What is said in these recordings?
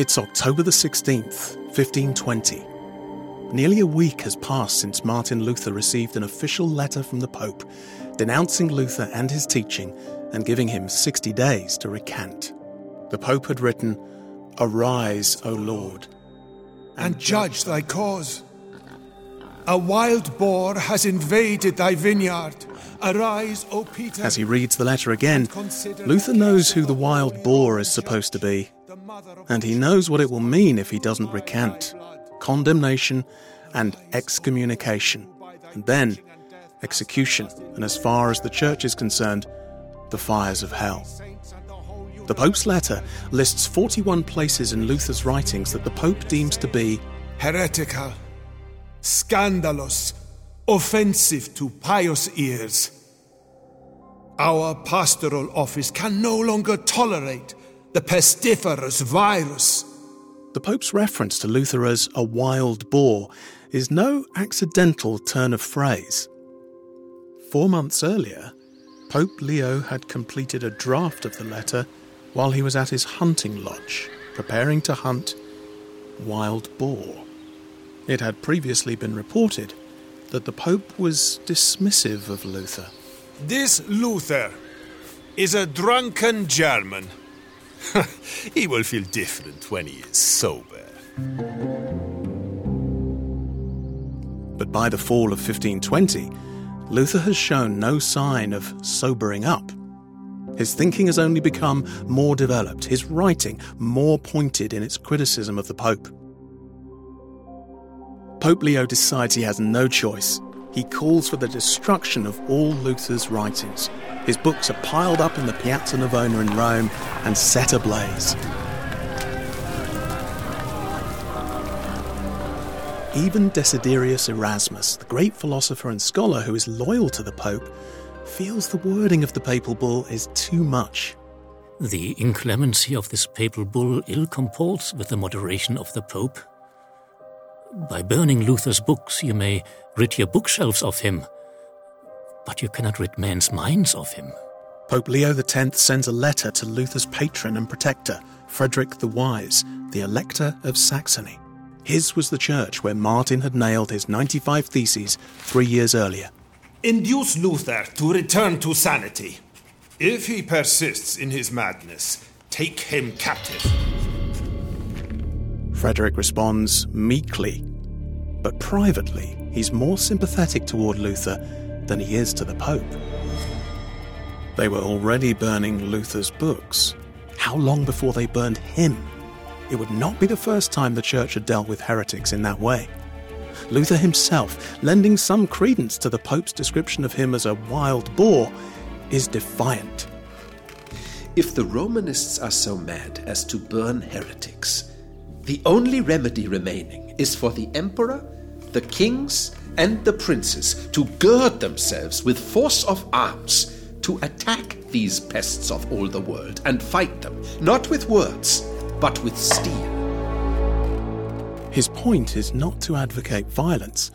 It's October the 16th, 1520. Nearly a week has passed since Martin Luther received an official letter from the Pope denouncing Luther and his teaching and giving him 60 days to recant. The Pope had written, Arise, O Lord, and judge thy cause. A wild boar has invaded thy vineyard. Arise, O Peter. As he reads the letter again, Luther knows who the wild boar is supposed to be, and he knows what it will mean if he doesn't recant condemnation and excommunication, and then execution, and as far as the church is concerned, the fires of hell. The Pope's letter lists 41 places in Luther's writings that the Pope deems to be heretical, scandalous, offensive to pious ears. Our pastoral office can no longer tolerate the pestiferous virus. The Pope's reference to Luther as a wild boar is no accidental turn of phrase. Four months earlier, Pope Leo had completed a draft of the letter while he was at his hunting lodge, preparing to hunt wild boar. It had previously been reported that the Pope was dismissive of Luther. This Luther is a drunken German. he will feel different when he is sober. But by the fall of 1520, Luther has shown no sign of sobering up. His thinking has only become more developed, his writing more pointed in its criticism of the Pope. Pope Leo decides he has no choice. He calls for the destruction of all Luther's writings. His books are piled up in the Piazza Navona in Rome and set ablaze. Even Desiderius Erasmus, the great philosopher and scholar who is loyal to the Pope, feels the wording of the papal bull is too much. The inclemency of this papal bull ill comports with the moderation of the Pope. By burning Luther's books, you may rid your bookshelves of him, but you cannot rid men's minds of him. Pope Leo X sends a letter to Luther's patron and protector, Frederick the Wise, the Elector of Saxony. His was the church where Martin had nailed his 95 Theses three years earlier. Induce Luther to return to sanity. If he persists in his madness, take him captive. Frederick responds meekly, but privately, he's more sympathetic toward Luther than he is to the Pope. They were already burning Luther's books. How long before they burned him? It would not be the first time the Church had dealt with heretics in that way. Luther himself, lending some credence to the Pope's description of him as a wild boar, is defiant. If the Romanists are so mad as to burn heretics, the only remedy remaining is for the Emperor, the kings, and the princes to gird themselves with force of arms to attack these pests of all the world and fight them, not with words, but with steel. His point is not to advocate violence,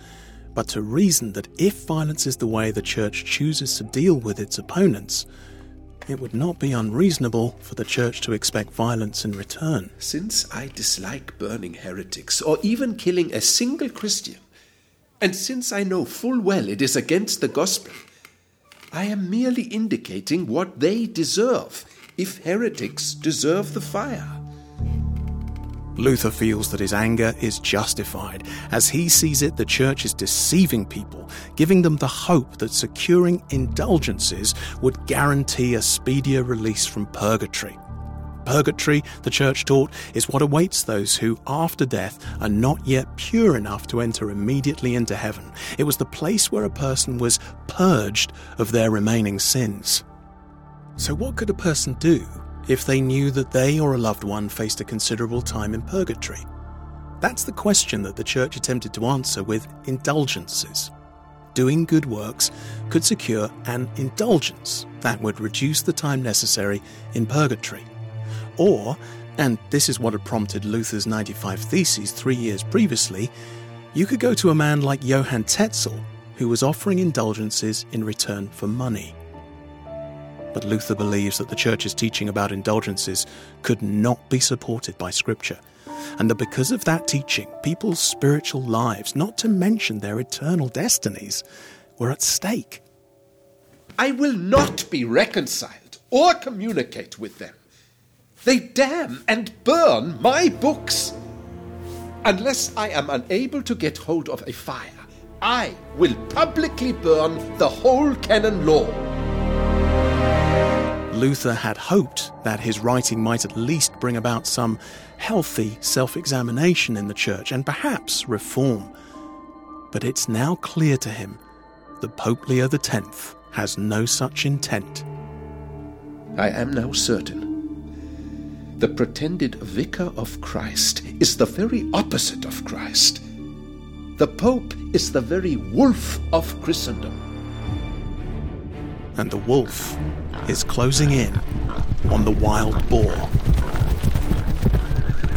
but to reason that if violence is the way the Church chooses to deal with its opponents, it would not be unreasonable for the Church to expect violence in return. Since I dislike burning heretics or even killing a single Christian, and since I know full well it is against the gospel, I am merely indicating what they deserve if heretics deserve the fire. Luther feels that his anger is justified. As he sees it, the church is deceiving people, giving them the hope that securing indulgences would guarantee a speedier release from purgatory. Purgatory, the church taught, is what awaits those who, after death, are not yet pure enough to enter immediately into heaven. It was the place where a person was purged of their remaining sins. So, what could a person do if they knew that they or a loved one faced a considerable time in purgatory? That's the question that the church attempted to answer with indulgences. Doing good works could secure an indulgence that would reduce the time necessary in purgatory. Or, and this is what had prompted Luther's 95 Theses three years previously, you could go to a man like Johann Tetzel, who was offering indulgences in return for money. But Luther believes that the Church's teaching about indulgences could not be supported by Scripture, and that because of that teaching, people's spiritual lives, not to mention their eternal destinies, were at stake. I will not be reconciled or communicate with them. They damn and burn my books. Unless I am unable to get hold of a fire, I will publicly burn the whole canon law. Luther had hoped that his writing might at least bring about some healthy self examination in the church and perhaps reform. But it's now clear to him that Pope Leo X has no such intent. I am now certain. The pretended vicar of Christ is the very opposite of Christ. The Pope is the very wolf of Christendom. And the wolf is closing in on the wild boar.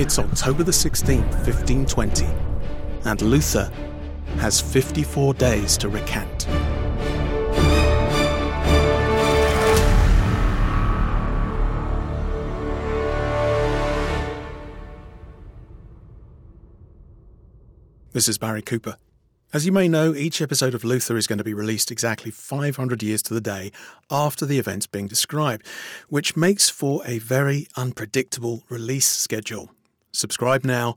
It's October the 16th, 1520, and Luther has 54 days to recant. This is Barry Cooper. As you may know, each episode of Luther is going to be released exactly 500 years to the day after the events being described, which makes for a very unpredictable release schedule. Subscribe now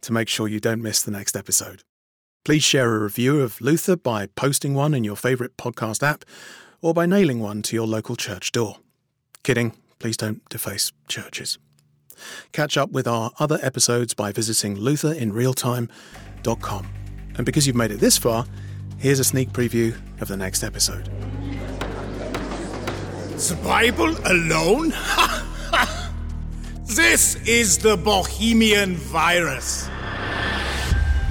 to make sure you don't miss the next episode. Please share a review of Luther by posting one in your favourite podcast app or by nailing one to your local church door. Kidding, please don't deface churches. Catch up with our other episodes by visiting lutherinrealtime.com. And because you've made it this far, here's a sneak preview of the next episode. The Bible alone? this is the Bohemian virus.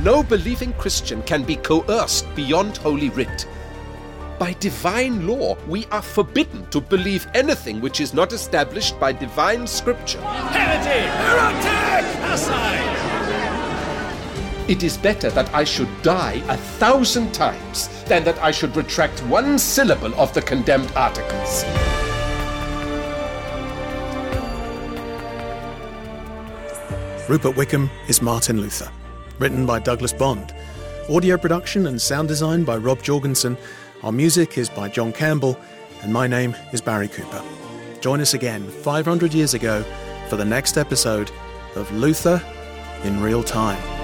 No believing Christian can be coerced beyond Holy Writ. By divine law, we are forbidden to believe anything which is not established by divine scripture. Heretic! Heretic! It is better that I should die a thousand times than that I should retract one syllable of the condemned articles. Rupert Wickham is Martin Luther. Written by Douglas Bond. Audio production and sound design by Rob Jorgensen. Our music is by John Campbell. And my name is Barry Cooper. Join us again 500 years ago for the next episode of Luther in Real Time.